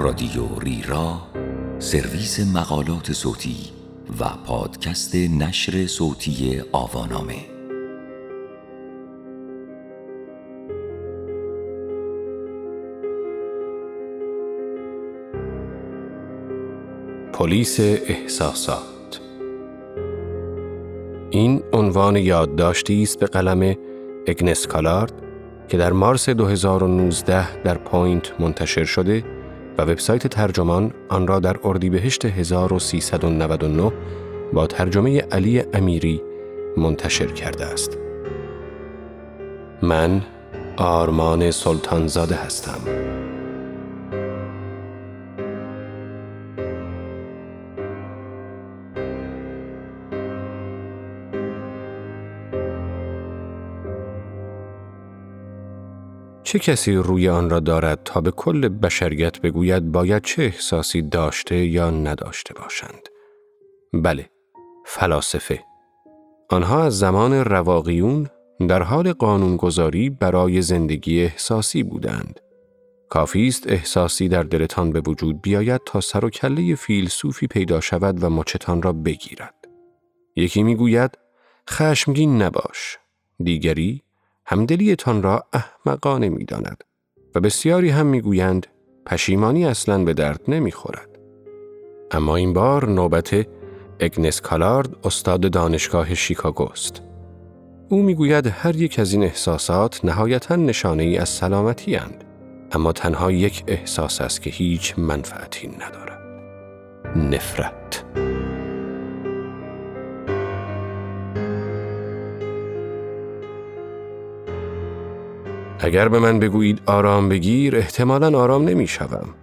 رادیو ریرا سرویس مقالات صوتی و پادکست نشر صوتی آوانامه. پلیس احساسات. این عنوان یادداشتی است به قلم اگنس کالارد که در مارس 2019 در پوینت منتشر شده و وبسایت ترجمان آن را در اردیبهشت 1399 با ترجمه علی امیری منتشر کرده است. من آرمان سلطانزاده هستم. چه کسی روی آن را دارد تا به کل بشریت بگوید باید چه احساسی داشته یا نداشته باشند؟ بله، فلاسفه. آنها از زمان رواقیون در حال قانونگذاری برای زندگی احساسی بودند. کافی است احساسی در دلتان به وجود بیاید تا سر و کله فیلسوفی پیدا شود و مچتان را بگیرد. یکی می‌گوید خشمگین نباش. دیگری همدلیتان را احمقانه می داند و بسیاری هم می‌گویند پشیمانی اصلا به درد نمی خورد. اما این بار نوبت اگنس کالارد استاد دانشگاه شیکاگو است. او می‌گوید هر یک از این احساسات نهایتا نشانه ای از سلامتی اند. اما تنها یک احساس است که هیچ منفعتی ندارد. نفرت. اگر به من بگویید آرام بگیر احتمالا آرام نمی شوم.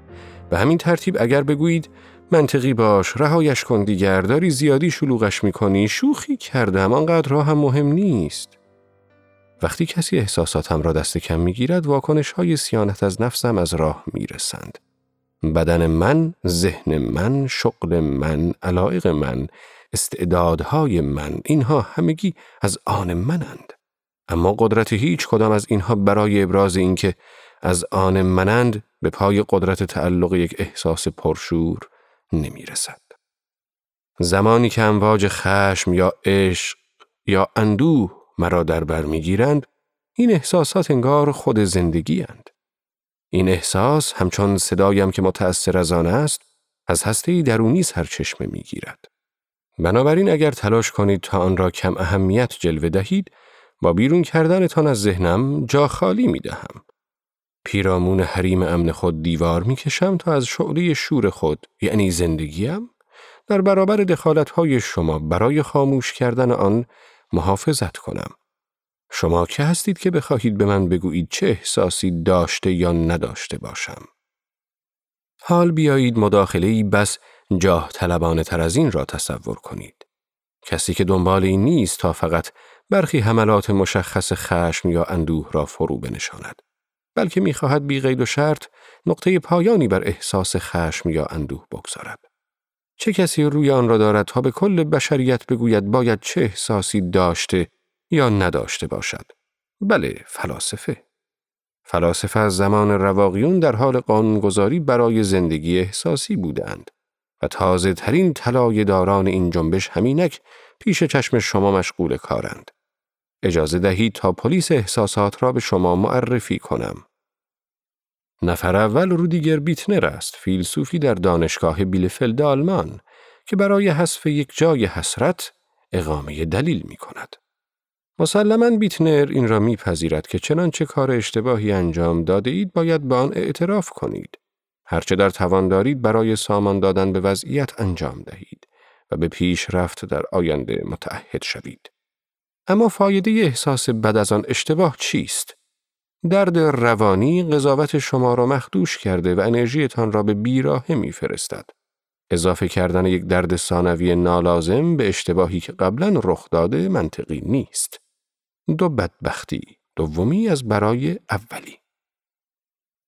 به همین ترتیب اگر بگویید منطقی باش رهایش کن دیگر داری زیادی شلوغش می کنی شوخی کردم آنقدر راه هم مهم نیست. وقتی کسی احساساتم را دست کم می گیرد واکنش های سیانت از نفسم از راه می رسند. بدن من، ذهن من، شغل من، علایق من، استعدادهای من اینها همگی از آن منند. اما قدرت هیچ کدام از اینها برای ابراز اینکه از آن منند به پای قدرت تعلق یک احساس پرشور نمی رسد. زمانی که امواج خشم یا عشق یا اندوه مرا در بر می‌گیرند این احساسات انگار خود زندگی اند. این احساس همچون صدایم که متأثر از آن است از هسته درونی سرچشمه می‌گیرد. بنابراین اگر تلاش کنید تا آن را کم اهمیت جلوه دهید با بیرون کردنتان از ذهنم جا خالی می دهم. پیرامون حریم امن خود دیوار می کشم تا از شعله شور خود یعنی زندگیم در برابر دخالتهای شما برای خاموش کردن آن محافظت کنم. شما که هستید که بخواهید به من بگویید چه احساسی داشته یا نداشته باشم. حال بیایید مداخله بس جاه طلبانه تر از این را تصور کنید. کسی که دنبال این نیست تا فقط برخی حملات مشخص خشم یا اندوه را فرو بنشاند بلکه می‌خواهد بی قید و شرط نقطه پایانی بر احساس خشم یا اندوه بگذارد. چه کسی روی آن را دارد تا به کل بشریت بگوید باید چه احساسی داشته یا نداشته باشد؟ بله فلاسفه. فلاسفه از زمان رواقیون در حال قانونگذاری برای زندگی احساسی بودند و تازه ترین داران این جنبش همینک پیش چشم شما مشغول کارند. اجازه دهید تا پلیس احساسات را به شما معرفی کنم. نفر اول رودیگر بیتنر است، فیلسوفی در دانشگاه بیلفلد آلمان که برای حذف یک جای حسرت اقامه دلیل می کند. مسلما بیتنر این را میپذیرد که چنانچه کار اشتباهی انجام داده اید باید به آن اعتراف کنید. هرچه در توان دارید برای سامان دادن به وضعیت انجام دهید و به پیشرفت در آینده متعهد شوید. اما فایده احساس بد از آن اشتباه چیست؟ درد روانی قضاوت شما را مخدوش کرده و انرژیتان را به بیراهه میفرستد. اضافه کردن یک درد ثانوی نالازم به اشتباهی که قبلا رخ داده منطقی نیست. دو بدبختی، دومی از برای اولی.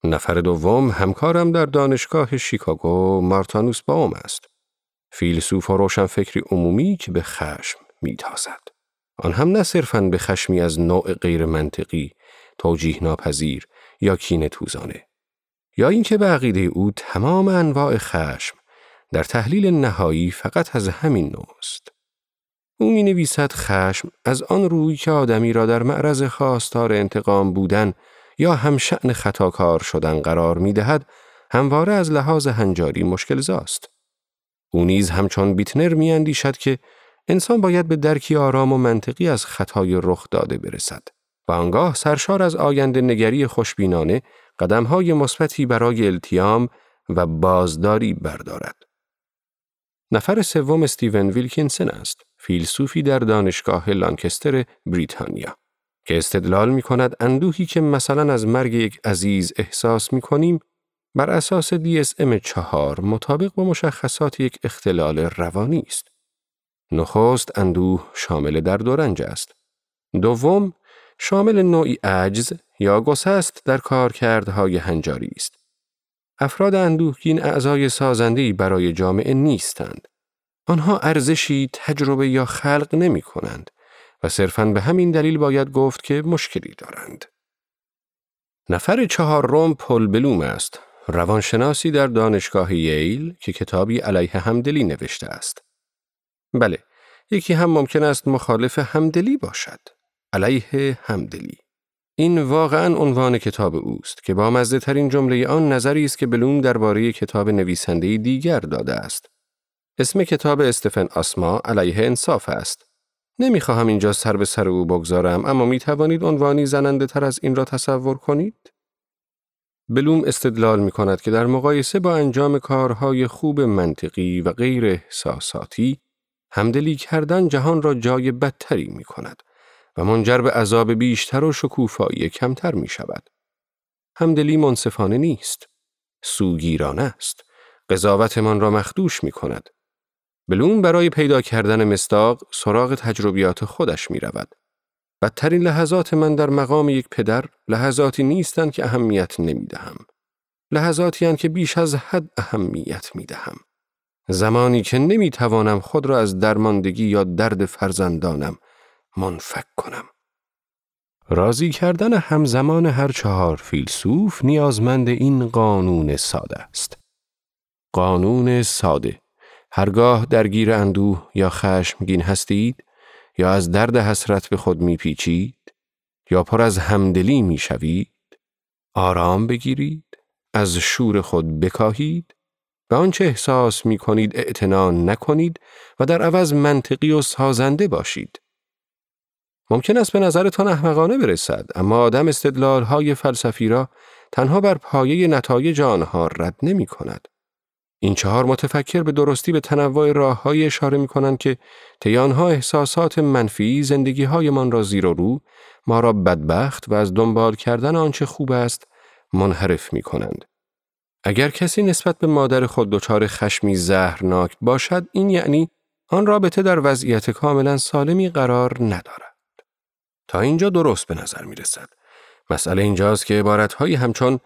نفر دوم همکارم در دانشگاه شیکاگو مارتانوس باوم است. فیلسوف و روشنفکری عمومی که به خشم میتازد. آن هم نه صرفاً به خشمی از نوع غیر منطقی، توجیه ناپذیر یا کین توزانه. یا اینکه به عقیده او تمام انواع خشم در تحلیل نهایی فقط از همین نوع است. او می نویسد خشم از آن روی که آدمی را در معرض خواستار انتقام بودن یا همشعن خطاکار شدن قرار می دهد همواره از لحاظ هنجاری مشکل زاست. او نیز همچون بیتنر می اندیشد که انسان باید به درکی آرام و منطقی از خطای رخ داده برسد و آنگاه سرشار از آینده نگری خوشبینانه قدمهای مثبتی برای التیام و بازداری بردارد. نفر سوم استیون ویلکینسن است، فیلسوفی در دانشگاه لانکستر بریتانیا که استدلال می کند اندوهی که مثلا از مرگ یک عزیز احساس می کنیم بر اساس DSM چهار مطابق با مشخصات یک اختلال روانی است. نخست اندوه شامل درد و رنج است. دوم شامل نوعی عجز یا گسست در کارکردهای هنجاری است. افراد اندوهگین اعضای سازندهی برای جامعه نیستند. آنها ارزشی تجربه یا خلق نمی کنند و صرفاً به همین دلیل باید گفت که مشکلی دارند. نفر چهار روم پل بلوم است روانشناسی در دانشگاه ییل که کتابی علیه همدلی نوشته است. بله، یکی هم ممکن است مخالف همدلی باشد. علیه همدلی. این واقعا عنوان کتاب اوست که با مزده ترین جمله آن نظری است که بلوم درباره کتاب نویسنده دیگر داده است. اسم کتاب استفن آسما علیه انصاف است. نمی‌خواهم اینجا سر به سر او بگذارم اما می توانید عنوانی زننده تر از این را تصور کنید؟ بلوم استدلال می کند که در مقایسه با انجام کارهای خوب منطقی و غیر احساساتی همدلی کردن جهان را جای بدتری می کند و منجر به عذاب بیشتر و شکوفایی کمتر می شود. همدلی منصفانه نیست. سوگیرانه است. قضاوتمان را مخدوش می کند. بلوم برای پیدا کردن مستاق سراغ تجربیات خودش می رود. بدترین لحظات من در مقام یک پدر لحظاتی نیستند که اهمیت نمی دهم. لحظاتی که بیش از حد اهمیت می دهم. زمانی که نمی توانم خود را از درماندگی یا درد فرزندانم منفک کنم. راضی کردن همزمان هر چهار فیلسوف نیازمند این قانون ساده است. قانون ساده هرگاه درگیر اندوه یا خشمگین هستید یا از درد حسرت به خود میپیچید یا پر از همدلی می‌شوید آرام بگیرید از شور خود بکاهید به آنچه احساس می کنید اعتنا نکنید و در عوض منطقی و سازنده باشید. ممکن است به نظرتان احمقانه برسد اما آدم استدلال های فلسفی را تنها بر پایه نتایج آنها رد نمی کند. این چهار متفکر به درستی به تنوع راههایی اشاره می کنند که تیانها احساسات منفی زندگی من را زیر و رو ما را بدبخت و از دنبال کردن آنچه خوب است منحرف می کنند. اگر کسی نسبت به مادر خود دچار خشمی زهرناک باشد این یعنی آن رابطه در وضعیت کاملا سالمی قرار ندارد. تا اینجا درست به نظر می رسد. مسئله اینجاست که عبارتهایی همچون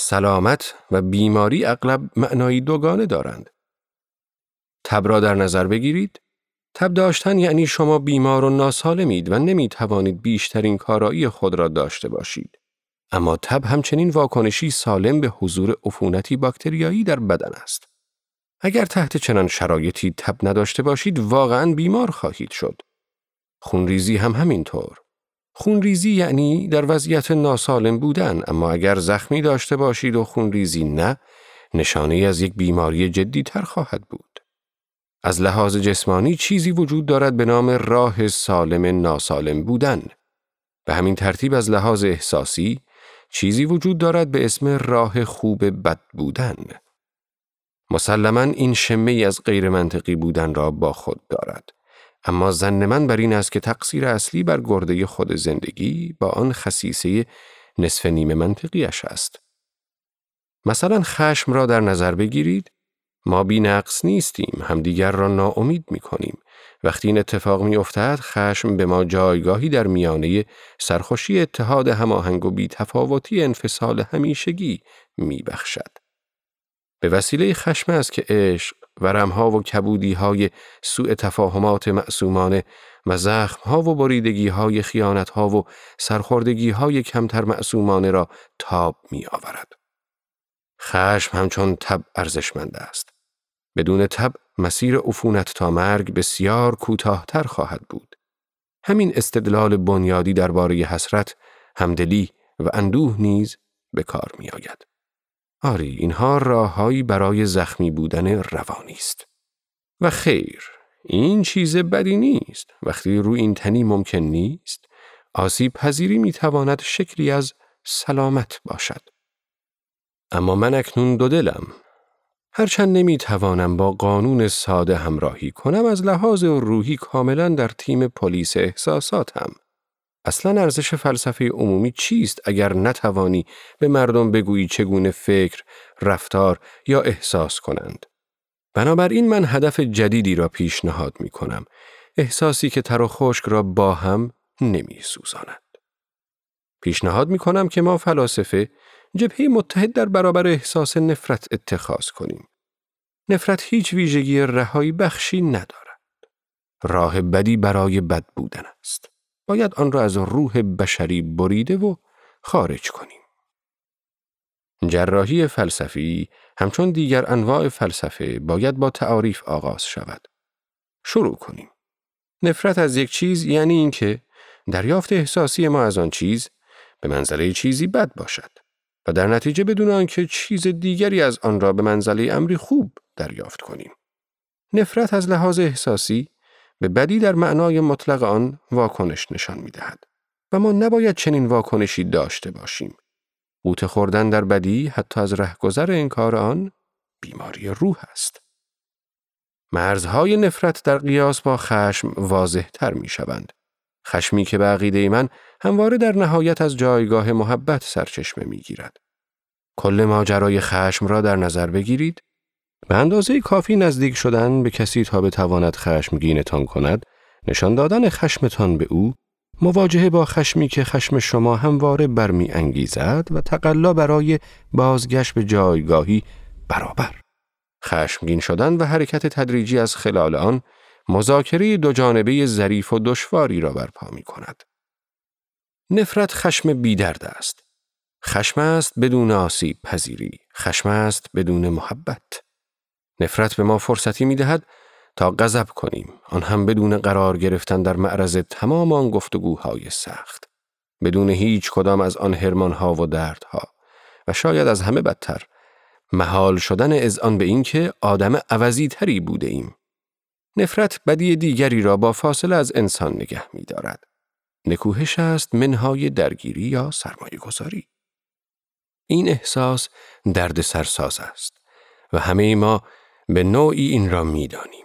سلامت و بیماری اغلب معنایی دوگانه دارند. تب را در نظر بگیرید. تب داشتن یعنی شما بیمار و ناسالمید و نمی توانید بیشترین کارایی خود را داشته باشید. اما تب همچنین واکنشی سالم به حضور عفونتی باکتریایی در بدن است. اگر تحت چنان شرایطی تب نداشته باشید واقعا بیمار خواهید شد. خونریزی هم همینطور. خونریزی یعنی در وضعیت ناسالم بودن اما اگر زخمی داشته باشید و خونریزی نه نشانه از یک بیماری جدی تر خواهد بود. از لحاظ جسمانی چیزی وجود دارد به نام راه سالم ناسالم بودن. به همین ترتیب از لحاظ احساسی چیزی وجود دارد به اسم راه خوب بد بودن. مسلما این شمه از غیر منطقی بودن را با خود دارد. اما زن من بر این است که تقصیر اصلی بر گرده خود زندگی با آن خصیصه نصف نیمه منطقیش است. مثلا خشم را در نظر بگیرید ما بی نقص نیستیم همدیگر را ناامید می کنیم وقتی این اتفاق می افتد خشم به ما جایگاهی در میانه سرخوشی اتحاد هماهنگ و بی تفاوتی انفصال همیشگی می بخشد. به وسیله خشم است که عشق ورمها و کبودی های سوء تفاهمات معصومانه و زخمها و بریدگی های خیانت ها و سرخوردگی های کمتر معصومانه را تاب می آورد. خشم همچون تب ارزشمند است. بدون تب مسیر عفونت تا مرگ بسیار کوتاهتر خواهد بود. همین استدلال بنیادی درباره حسرت، همدلی و اندوه نیز به کار می آید. آری اینها راههایی برای زخمی بودن روانی است. و خیر این چیز بدی نیست وقتی روی این تنی ممکن نیست آسیب پذیری می تواند شکلی از سلامت باشد. اما من اکنون دو دلم. هرچند نمی توانم با قانون ساده همراهی کنم از لحاظ روحی کاملا در تیم پلیس احساساتم. اصلا ارزش فلسفه عمومی چیست اگر نتوانی به مردم بگویی چگونه فکر، رفتار یا احساس کنند؟ بنابراین من هدف جدیدی را پیشنهاد می کنم. احساسی که تر و خشک را با هم نمی سوزاند. پیشنهاد می کنم که ما فلاسفه جبهه متحد در برابر احساس نفرت اتخاذ کنیم. نفرت هیچ ویژگی رهایی بخشی ندارد. راه بدی برای بد بودن است. باید آن را از روح بشری بریده و خارج کنیم. جراحی فلسفی همچون دیگر انواع فلسفه باید با تعاریف آغاز شود. شروع کنیم. نفرت از یک چیز یعنی اینکه دریافت احساسی ما از آن چیز به منزله چیزی بد باشد و در نتیجه بدون آنکه چیز دیگری از آن را به منزله امری خوب دریافت کنیم. نفرت از لحاظ احساسی به بدی در معنای مطلق آن واکنش نشان می دهد و ما نباید چنین واکنشی داشته باشیم. قوت خوردن در بدی حتی از رهگذر انکار آن بیماری روح است. مرزهای نفرت در قیاس با خشم واضح تر می شوند. خشمی که به عقیده من همواره در نهایت از جایگاه محبت سرچشمه می گیرد. کل ماجرای خشم را در نظر بگیرید به اندازه کافی نزدیک شدن به کسی تا بتواند خشمگینتان کند نشان دادن خشمتان به او مواجهه با خشمی که خشم شما همواره برمی انگیزد و تقلا برای بازگشت به جایگاهی برابر خشمگین شدن و حرکت تدریجی از خلال آن مذاکره دو جانبه ظریف و دشواری را برپا می کند. نفرت خشم بیدرد است. خشم است بدون آسیب پذیری. خشم است بدون محبت. نفرت به ما فرصتی می دهد تا غضب کنیم. آن هم بدون قرار گرفتن در معرض تمام آن گفتگوهای سخت. بدون هیچ کدام از آن هرمانها و دردها. و شاید از همه بدتر. محال شدن از آن به اینکه آدم عوضی تری بوده ایم. نفرت بدی دیگری را با فاصله از انسان نگه می دارد. نکوهش است منهای درگیری یا سرمایه گذاری. این احساس درد سرساز است. و همه ما به نوعی این را می دانیم.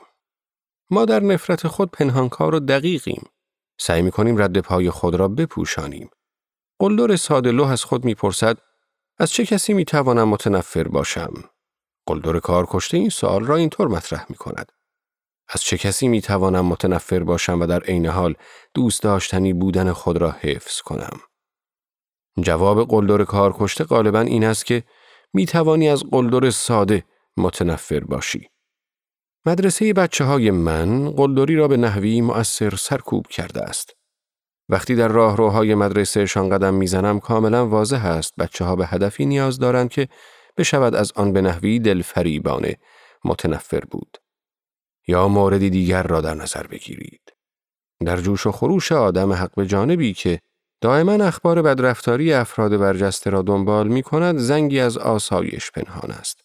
ما در نفرت خود پنهانکار و دقیقیم. سعی می کنیم رد پای خود را بپوشانیم. قلدر ساده از خود می‌پرسد از چه کسی می توانم متنفر باشم؟ قلدر کار کشته این سوال را اینطور مطرح می کند. از چه کسی می توانم متنفر باشم و در عین حال دوست داشتنی بودن خود را حفظ کنم؟ جواب قلدر کار کشته غالبا این است که می توانی از قلدر ساده متنفر باشی. مدرسه بچه های من قلدری را به نحوی مؤثر سرکوب کرده است. وقتی در راهروهای مدرسهشان قدم می‌زنم کاملا واضح است بچه ها به هدفی نیاز دارند که بشود از آن به نحوی دلفریبانه متنفر بود. یا موردی دیگر را در نظر بگیرید. در جوش و خروش آدم حق به جانبی که دائما اخبار بدرفتاری افراد برجسته را دنبال می کند زنگی از آسایش پنهان است.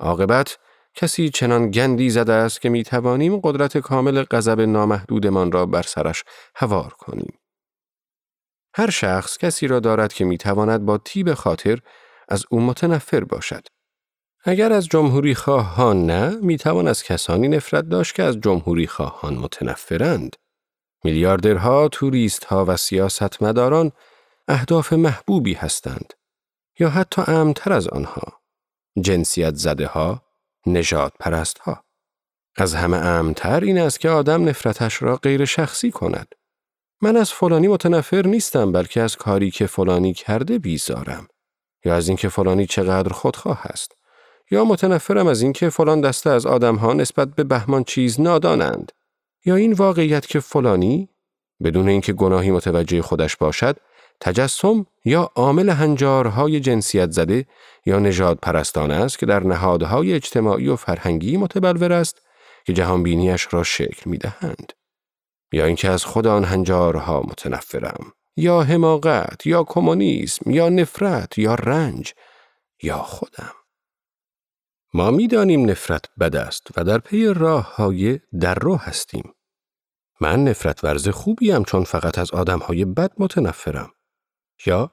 عاقبت کسی چنان گندی زده است که می توانیم قدرت کامل غضب نامحدودمان را بر سرش هوار کنیم. هر شخص کسی را دارد که می تواند با تیب خاطر از او متنفر باشد. اگر از جمهوری خواهان نه، می توان از کسانی نفرت داشت که از جمهوری خواهان متنفرند. میلیاردرها، توریستها و سیاستمداران اهداف محبوبی هستند یا حتی امتر از آنها. جنسیت زده ها، نجات پرست ها. از همه امتر این است که آدم نفرتش را غیر شخصی کند. من از فلانی متنفر نیستم بلکه از کاری که فلانی کرده بیزارم. یا از اینکه فلانی چقدر خودخواه است. یا متنفرم از اینکه فلان دسته از آدمها نسبت به بهمان چیز نادانند. یا این واقعیت که فلانی بدون اینکه گناهی متوجه خودش باشد تجسم یا عامل هنجارهای جنسیت زده یا نژاد پرستانه است که در نهادهای اجتماعی و فرهنگی متبلور است که جهانبینیش را شکل می دهند. یا اینکه از خود آن هنجارها متنفرم یا حماقت یا کمونیسم یا نفرت یا رنج یا خودم. ما می‌دانیم نفرت بد است و در پی راه های در رو هستیم. من نفرت ورز خوبیم چون فقط از آدم های بد متنفرم. یا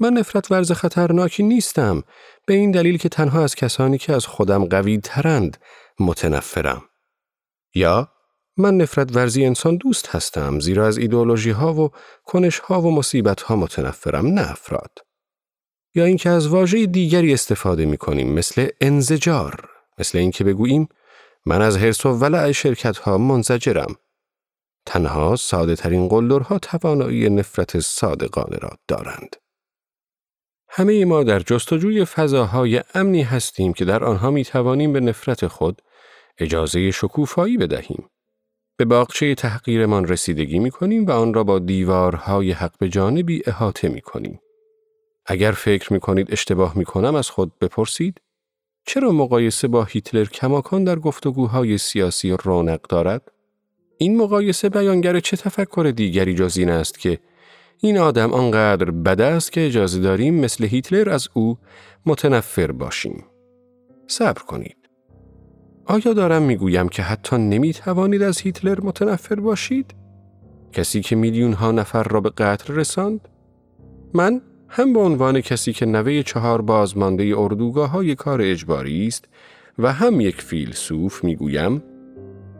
من نفرت ورز خطرناکی نیستم به این دلیل که تنها از کسانی که از خودم قوی ترند متنفرم یا من نفرت ورزی انسان دوست هستم زیرا از ایدئولوژی ها و کنش ها و مصیبت ها متنفرم نه افراد. یا اینکه از واژه دیگری استفاده می کنیم مثل انزجار مثل اینکه بگوییم من از حرس و ولع شرکت ها منزجرم. تنها ساده ترین قلدرها توانایی نفرت صادقانه را دارند. همه ما در جستجوی فضاهای امنی هستیم که در آنها می توانیم به نفرت خود اجازه شکوفایی بدهیم. به باغچه تحقیرمان رسیدگی می کنیم و آن را با دیوارهای حق به جانبی احاطه می کنیم. اگر فکر می کنید اشتباه می کنم از خود بپرسید چرا مقایسه با هیتلر کماکان در گفتگوهای سیاسی رونق دارد؟ این مقایسه بیانگر چه تفکر دیگری جز این است که این آدم آنقدر بد است که اجازه داریم مثل هیتلر از او متنفر باشیم. صبر کنید. آیا دارم می‌گویم که حتی نمی توانید از هیتلر متنفر باشید؟ کسی که میلیون ها نفر را به قتل رساند؟ من هم به عنوان کسی که نوه چهار بازمانده اردوگاه های کار اجباری است و هم یک فیلسوف می‌گویم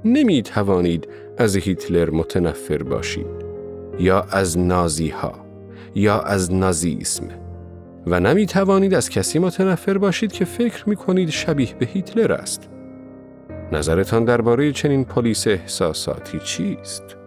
نمی توانید از هیتلر متنفر باشید یا از نازی ها یا از نازیسم و نمی توانید از کسی متنفر باشید که فکر می کنید شبیه به هیتلر است. نظرتان درباره چنین پلیس احساساتی چیست؟